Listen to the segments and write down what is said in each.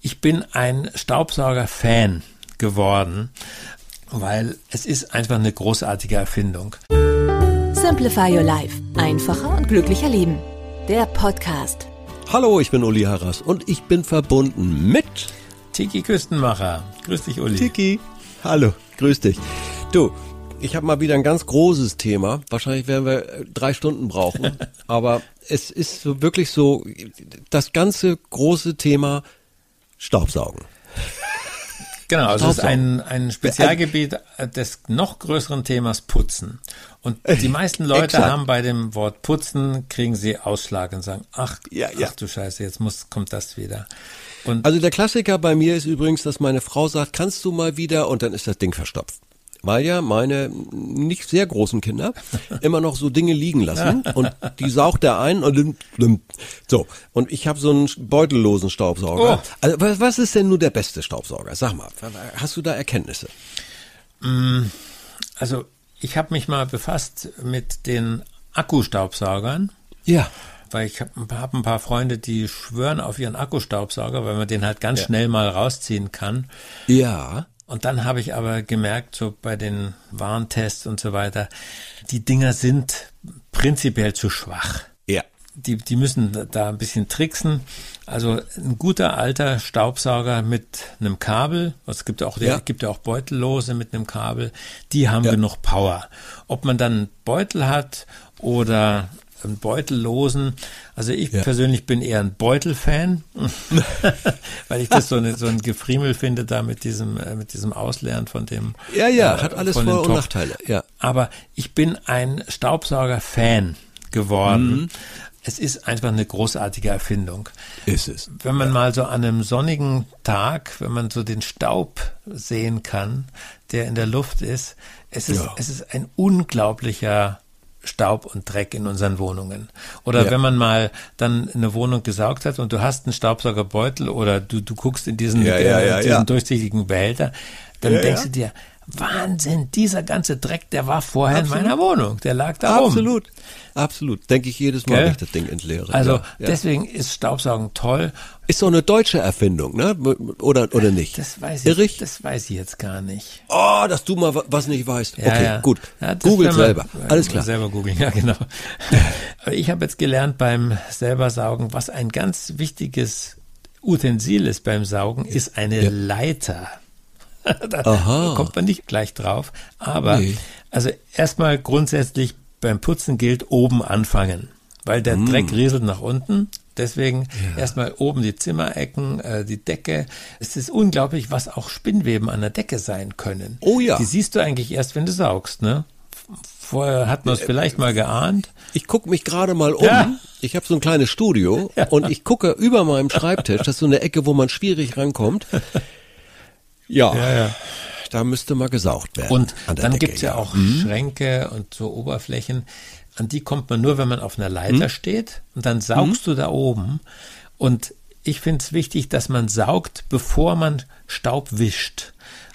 Ich bin ein Staubsauger-Fan geworden, weil es ist einfach eine großartige Erfindung. Simplify Your Life. Einfacher und glücklicher Leben. Der Podcast. Hallo, ich bin Uli Harras und ich bin verbunden mit Tiki Küstenmacher. Grüß dich, Uli. Tiki. Hallo, grüß dich. Du, ich habe mal wieder ein ganz großes Thema. Wahrscheinlich werden wir äh, drei Stunden brauchen. aber es ist so wirklich so, das ganze große Thema Staubsaugen. Genau, also es ist ein, ein Spezialgebiet des noch größeren Themas Putzen. Und die meisten Leute Exakt. haben bei dem Wort Putzen, kriegen sie Ausschlag und sagen, ach, Ja, ja. ach du Scheiße, jetzt muss, kommt das wieder. Und Also der Klassiker bei mir ist übrigens, dass meine Frau sagt, kannst du mal wieder und dann ist das Ding verstopft. Weil ja meine nicht sehr großen Kinder immer noch so Dinge liegen lassen und die saugt er ein und so und ich habe so einen beutellosen Staubsauger. Oh. Also was, ist denn nun der beste Staubsauger? Sag mal, hast du da Erkenntnisse? also ich habe mich mal befasst mit den Akkustaubsaugern. Ja. Weil ich habe hab ein paar Freunde, die schwören auf ihren Akkustaubsauger, weil man den halt ganz schnell mal rausziehen kann. Ja. Und dann habe ich aber gemerkt, so bei den Warntests und so weiter, die Dinger sind prinzipiell zu schwach. Ja. Die, die müssen da- ein bisschen tricksen. Also ein guter alter Staubsauger mit einem Kabel, es gibt ja auch, Ja. gibt ja auch Beutellose mit einem Kabel, die haben Ja. genug Power. Ob man dann einen Beutel hat oder Beutellosen, also ich Ja. persönlich bin eher ein Beutelfan, weil ich das so, eine, so ein Gefriemel finde da mit diesem, äh, mit diesem Ausleeren von dem. Ja, ja, äh, hat alles Vor- und. Nachteile. Ja. Aber ich bin ein Staubsauger-Fan geworden. Mhm. Es ist einfach eine großartige Erfindung. Ist es. Wenn man mal so an einem sonnigen Tag, wenn man so den Staub sehen kann, der in der Luft ist, es ist, Ja. es ist ein unglaublicher Staub und Dreck in unseren Wohnungen. Oder Ja. wenn man mal dann eine Wohnung gesaugt hat und du hast einen Staubsaugerbeutel oder du, du guckst in diesen, Ja, ja, äh, diesen durchsichtigen Behälter, dann denkst du dir, Wahnsinn, dieser ganze Dreck, der war vorher in meiner Wohnung, der lag da rum. Absolut. Absolut. Denke ich jedes Mal, Gell? wenn ich das Ding entleere. Also ja, deswegen ist Staubsaugen toll. Ist doch eine deutsche Erfindung, ne? Oder, oder nicht? Das weiß ich, Irre ich? das weiß ich jetzt gar nicht. Oh, dass du mal wa- was nicht weißt. Ja, okay, ja. gut. Ja, Google selber. Alles klar. Selber googeln, ja genau. Ich habe jetzt gelernt beim selber saugen, was ein ganz wichtiges Utensil ist beim Saugen, ist eine. Leiter. da Aha. kommt man nicht gleich drauf. Aber Nee. also erstmal grundsätzlich beim Putzen gilt oben anfangen, weil der Dreck rieselt nach unten. Deswegen erstmal oben die Zimmerecken, äh, die Decke. Es ist unglaublich, was auch Spinnweben an der Decke sein können. Oh ja. Die siehst du eigentlich erst, wenn du saugst, ne? Vorher hat man es vielleicht mal geahnt. Ich gucke mich gerade mal um. Ja. Ich habe so ein kleines Studio und ich gucke über meinem Schreibtisch. Das ist so eine Ecke, wo man schwierig rankommt. Ja, ja. da müsste mal gesaugt werden. Und dann Decke, gibt's ja, auch Schränke und so Oberflächen, an die kommt man nur, wenn man auf einer Leiter Hm? steht und dann saugst du da oben. Und ich finde es wichtig, dass man saugt, bevor man Staub wischt.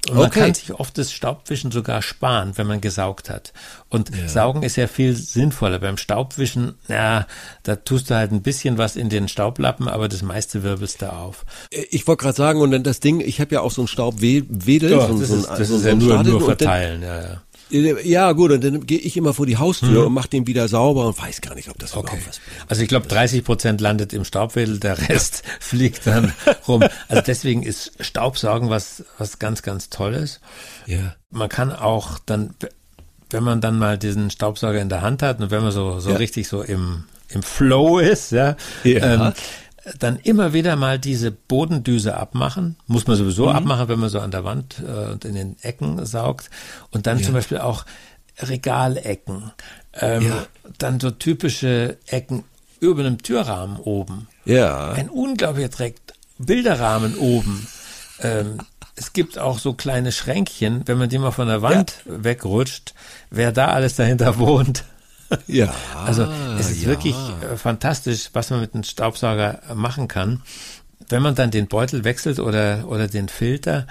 Und man Okay. kann sich oft das Staubwischen sogar sparen, wenn man gesaugt hat. Und Saugen ist ja viel sinnvoller. Beim Staubwischen, ja, da tust du halt ein bisschen was in den Staublappen, aber das meiste wirbelst du auf. Ich wollte gerade sagen, und dann das Ding, ich habe ja auch so ein Staubwedel. so, ein- das so, ein- ist, das so, ist so ja ein nur, Stadel nur und dann- verteilen, ja, ja. Ja, gut, und dann gehe ich immer vor die Haustür Mhm. und mache den wieder sauber und weiß gar nicht, ob das überhaupt was bringt. Also ich glaube, 30 Prozent landet im Staubwedel, der Rest fliegt dann rum. Also deswegen ist Staubsaugen was, was ganz, ganz Tolles. Ja. Man kann auch dann, wenn man dann mal diesen Staubsauger in der Hand hat und wenn man so, so Ja. richtig so im, im Flow ist, ja, Ja. Ähm, dann immer wieder mal diese Bodendüse abmachen. Muss man sowieso Mhm. abmachen, wenn man so an der Wand äh, und in den Ecken saugt. Und dann zum Beispiel auch Regalecken. Ähm, Ja. Dann so typische Ecken über einem Türrahmen oben. Ja. Ein unglaublicher Dreck. Bilderrahmen oben. Ähm, es gibt auch so kleine Schränkchen, wenn man die mal von der Wand wegrutscht, wer da alles dahinter wohnt. Ja. Also es ist ja. wirklich äh, fantastisch, was man mit einem Staubsauger machen kann. Wenn man dann den Beutel wechselt oder, oder den Filter,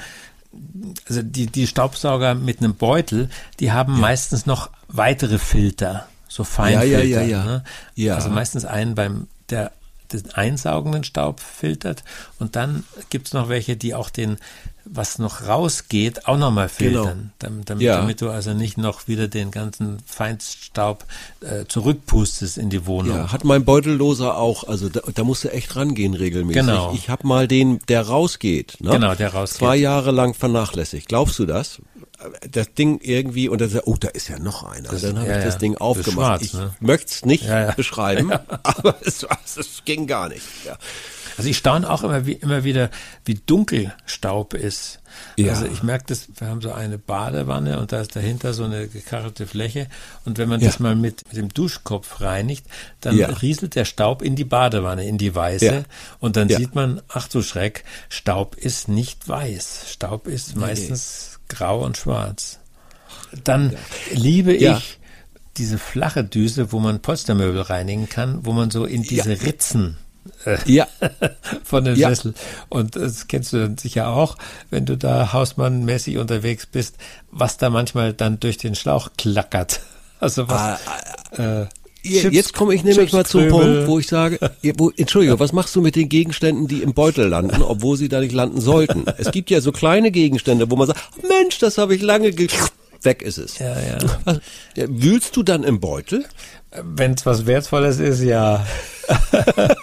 also die, die Staubsauger mit einem Beutel, die haben meistens noch weitere Filter, so Feinfilter. ja, ja. Ne? Ja. Also meistens einen beim, der den einsaugenden Staub filtert und dann gibt's noch welche, die auch den, was noch rausgeht, auch nochmal filtern, damit, damit, Genau. Ja. damit du also nicht noch wieder den ganzen Feinstaub äh, zurückpustest in die Wohnung. Ja, hat mein Beutelloser auch, also da, da musst du echt rangehen regelmäßig. Genau. Ich habe mal den, der rausgeht. Ne? Genau, der rausgeht. Zwei Jahre lang vernachlässigt. Glaubst du das? Das Ding irgendwie, und dann, sagt, oh, da ist ja noch einer. Das- dann habe ja, ich das. Ding aufgemacht. schwarz, ich ne? möchte es nicht beschreiben, aber es, es ging gar nicht. Ja. Also ich staune auch immer, wie, immer wieder, wie dunkel Staub ist. Ja. Also ich merke das, wir haben so eine Badewanne und da ist dahinter so eine gekachelte Fläche und wenn man Ja. das mal mit, mit dem Duschkopf reinigt, dann Ja. rieselt der Staub in die Badewanne, in die weiße und dann sieht man, ach du Schreck, Staub ist nicht weiß. Staub ist meistens grau und schwarz. Dann liebe ich diese flache Düse, wo man Polstermöbel reinigen kann, wo man so in diese Ritzen Ja, von den Ja. Sessel. Und das kennst du dann sicher auch, wenn du da hausmannmäßig unterwegs bist, was da manchmal dann durch den Schlauch klackert. Also was. äh, Je- Chips- Jetzt komme ich nämlich mal zum. Punkt, wo ich sage, wo, Entschuldigung, was machst du mit den Gegenständen, die im Beutel landen, obwohl sie da nicht landen sollten? Es gibt ja so kleine Gegenstände, wo man sagt, Mensch, das habe ich lange ge weg ist es. Ja? Ja, Wühlst du dann im Beutel? Wenn es was Wertvolles ist, ja.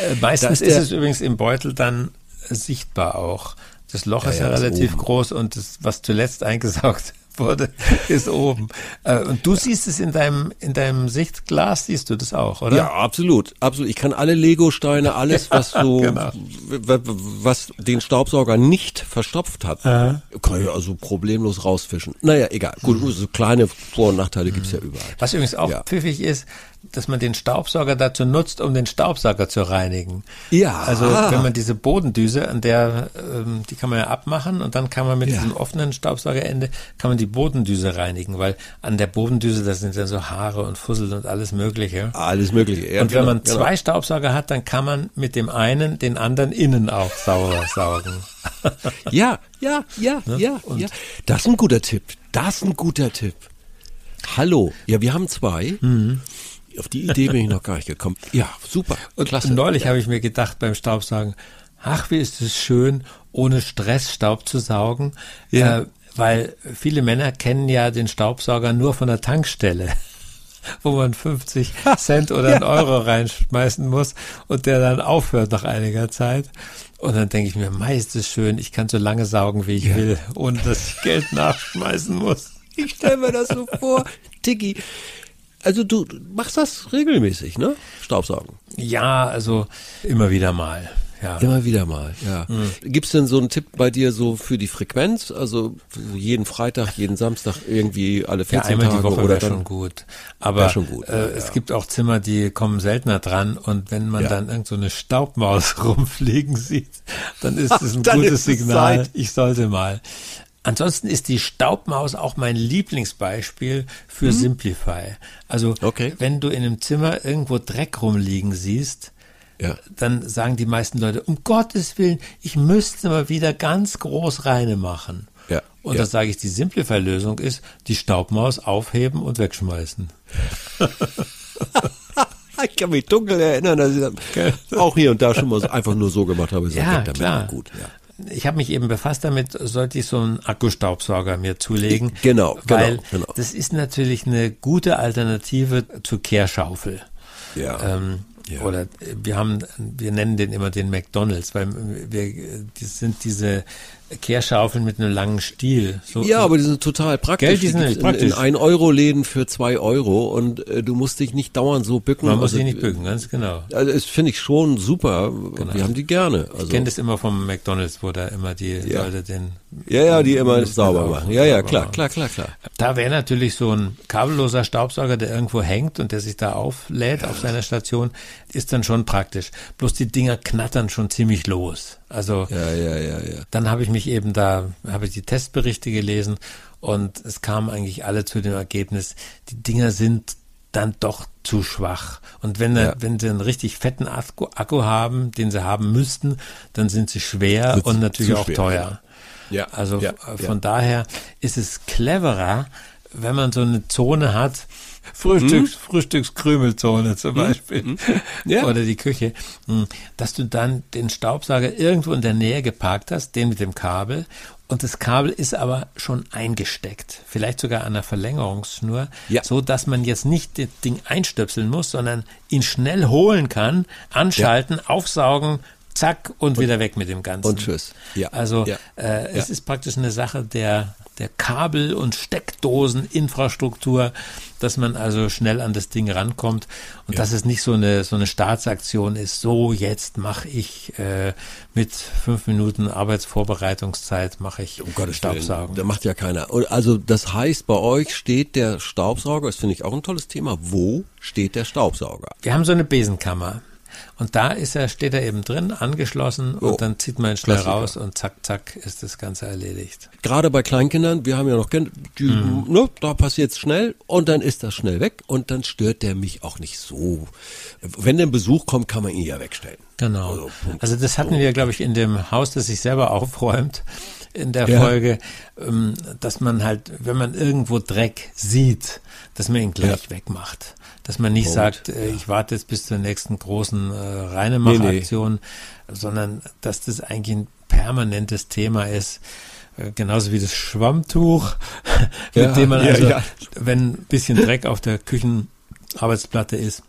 Äh, Meistens ist es übrigens im Beutel dann sichtbar auch. Das Loch ist ja, ja, relativ groß und das, was zuletzt eingesaugt wurde, ist oben. Äh, Und du siehst es in deinem, in deinem Sichtglas, siehst du das auch, oder? Ja, absolut, absolut. Ich kann alle Lego-Steine, alles, was so, genau. was den Staubsauger nicht verstopft hat, kann ich also problemlos rausfischen. Naja, egal. Gut, so kleine Vor- und Nachteile gibt's ja überall. Was übrigens auch Ja. pfiffig ist, dass man den Staubsauger dazu nutzt, um den Staubsauger zu reinigen. Ja. Also wenn man diese Bodendüse, an der, ähm, die kann man ja abmachen und dann kann man mit Ja. diesem offenen Staubsaugerende, kann man die Bodendüse reinigen, weil an der Bodendüse, da sind dann so Haare und Fussel und alles mögliche. Alles Mögliche. Ja, und wenn genau, man genau. zwei Staubsauger hat, dann kann man mit dem einen den anderen innen auch sauber saugen. Ja, ja, ja, Ne? ja, ja. Das ist ein guter Tipp. Das ist ein guter Tipp. Hallo. Ja, wir haben zwei. Auf die Idee bin ich noch gar nicht gekommen. Ja, super. Und Klasse. neulich habe ich mir gedacht beim Staubsaugen, ach, wie ist es schön, ohne Stress Staub zu saugen. Ja. Äh, weil viele Männer kennen ja den Staubsauger nur von der Tankstelle, wo man 50 Cent oder einen Euro reinschmeißen muss und der dann aufhört nach einiger Zeit. Und dann denke ich mir, mei, ist schön, ich kann so lange saugen, wie ich Ja. will, ohne dass ich Geld nachschmeißen muss. Ich stelle mir das so vor. Tiki. Also du machst das regelmäßig, ne? Staubsaugen. Ja, also immer wieder mal. Ja. Immer wieder mal, ja. Hm. Gibt's denn so einen Tipp bei dir so für die Frequenz? Also jeden Freitag, jeden Samstag irgendwie alle Ja, 14 einmal Tage die Woche oder dann? schon gut. Aber schon gut, äh, ja, es ja. gibt auch Zimmer, die kommen seltener dran und wenn man Ja. dann irgend so eine Staubmaus rumfliegen sieht, dann ist es ein gutes es Signal. Ich sollte mal. Ansonsten ist die Staubmaus auch mein Lieblingsbeispiel für Simplify. Also Mhm. Okay. wenn du in einem Zimmer irgendwo Dreck rumliegen siehst, Ja. dann sagen die meisten Leute, um Gottes Willen, ich müsste mal wieder ganz groß reine machen. Ja, Und ja. da sage ich, die Simplify-Lösung ist, die Staubmaus aufheben und wegschmeißen. Ich kann mich dunkel erinnern, dass ich das auch hier und da schon mal so, einfach nur so gemacht habe. Ja, damit. klar. Gut, ja. Ich habe mich eben befasst damit, sollte ich so einen Akkustaubsauger mir zulegen. Genau, genau, weil genau. das ist natürlich eine gute Alternative zur Kehrschaufel. Ja. Ähm, Ja. Oder wir haben, wir nennen den immer den McDonalds, weil wir, das sind diese Kehrschaufeln mit einem langen Stiel. So, Ja, aber die sind total praktisch. Gell, die sind gibt's nämlich in, in praktisch. 1 Euro Läden für 2 Euro und äh, du musst dich nicht dauernd so bücken. man muss also, sich nicht bücken, ganz genau. Also das finde ich schon super. Wir haben die gerne. Also, Ich kenne das immer vom McDonalds, wo da immer die Ja. Leute den ja, ja, die immer sauber machen. Ja, ja, klar, machen. klar, klar, klar. Da wäre natürlich so ein kabelloser Staubsauger, der irgendwo hängt und der sich da auflädt auf seiner Station. ist dann schon praktisch. Bloß die Dinger knattern schon ziemlich los. Also Ja, ja, ja, ja. dann habe ich mich eben da, habe ich die Testberichte gelesen und es kamen eigentlich alle zu dem Ergebnis, die Dinger sind dann doch zu schwach. Und wenn, Ja. wenn sie einen richtig fetten Akku, Akku haben, den sie haben müssten, dann sind sie schwer Wird's und natürlich auch schwer, teuer. Ja, Also ja, äh, ja. von daher ist es cleverer, wenn man so eine Zone hat, Frühstücks, Frühstückskrümelzone zum Beispiel, Mhm. Ja. oder die Küche, mh, dass du dann den Staubsauger irgendwo in der Nähe geparkt hast, den mit dem Kabel, und das Kabel ist aber schon eingesteckt, vielleicht sogar an einer Verlängerungsschnur, Ja. so dass man jetzt nicht das Ding einstöpseln muss, sondern ihn schnell holen kann, anschalten, aufsaugen, zack und, wieder weg mit dem Ganzen. Und tschüss. Ja. Also Ja. äh, es Ja. ist praktisch eine Sache der, der Kabel- und Steckdoseninfrastruktur, dass man also schnell an das Ding rankommt und dass es nicht so eine, so eine Staatsaktion ist, so jetzt mache ich äh, mit fünf Minuten Arbeitsvorbereitungszeit mache ich Um Gottes Staubsaugen. da macht ja keiner. Also das heißt, bei euch steht der Staubsauger, das finde ich auch ein tolles Thema. Wo steht der Staubsauger? Wir haben so eine Besenkammer. Und da ist er, steht er eben drin, angeschlossen Oh, und dann zieht man ihn schnell Klassiker. raus und zack, zack ist das Ganze erledigt. Gerade bei Kleinkindern, wir haben ja noch Kinder, die, Mhm. ne, da passiert's schnell und dann ist das schnell weg und dann stört der mich auch nicht so. Wenn der Besuch kommt, kann man ihn ja wegstellen. Genau. Also. Also das hatten wir, glaube ich, in dem Haus, das sich selber aufräumt, in der Ja. Folge, ähm, dass man halt, wenn man irgendwo Dreck sieht, dass man ihn gleich Ja. wegmacht. Dass man nicht Punkt. sagt, äh, ich warte jetzt bis zur nächsten großen äh, Reinemachaktion, sondern dass das eigentlich ein permanentes Thema ist. Äh, Genauso wie das Schwammtuch, mit Ja, dem man ja, also, ja. wenn ein bisschen Dreck auf der Küchenarbeitsplatte ist,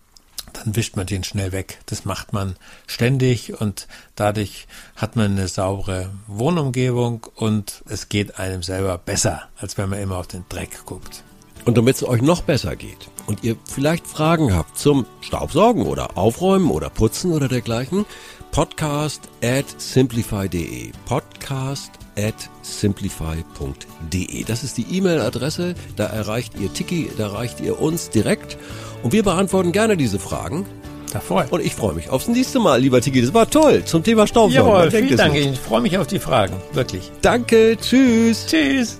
dann wischt man den schnell weg. Das macht man ständig und dadurch hat man eine saubere Wohnumgebung und es geht einem selber besser, als wenn man immer auf den Dreck guckt. Und damit es euch noch besser geht und ihr vielleicht Fragen habt zum Staubsaugen oder Aufräumen oder Putzen oder dergleichen, podcast at simplify.de. Podcast at simplify.de. Das ist die E-Mail-Adresse. Da erreicht ihr Tiki, da erreicht ihr uns direkt. Und wir beantworten gerne diese Fragen. Da freue Und ich freue mich aufs nächste Mal, lieber Tiki. Das war toll zum Thema Staubsaugen. Jawohl, vielen Dank. Ich freue mich auf die Fragen. Wirklich. Danke, tschüss. Tschüss.